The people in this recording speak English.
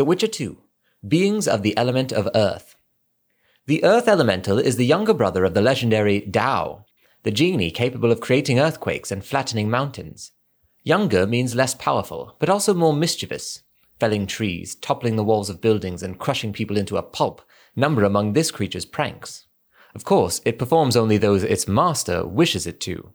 The Witcher 2 Beings of the Element of Earth. The Earth Elemental is the younger brother of the legendary D'ao, the genie capable of creating earthquakes and flattening mountains. Younger means less powerful, but also more mischievous, felling trees, toppling the walls of buildings, and crushing people into a pulp number among this creature's pranks. Of course, it performs only those its master wishes it to.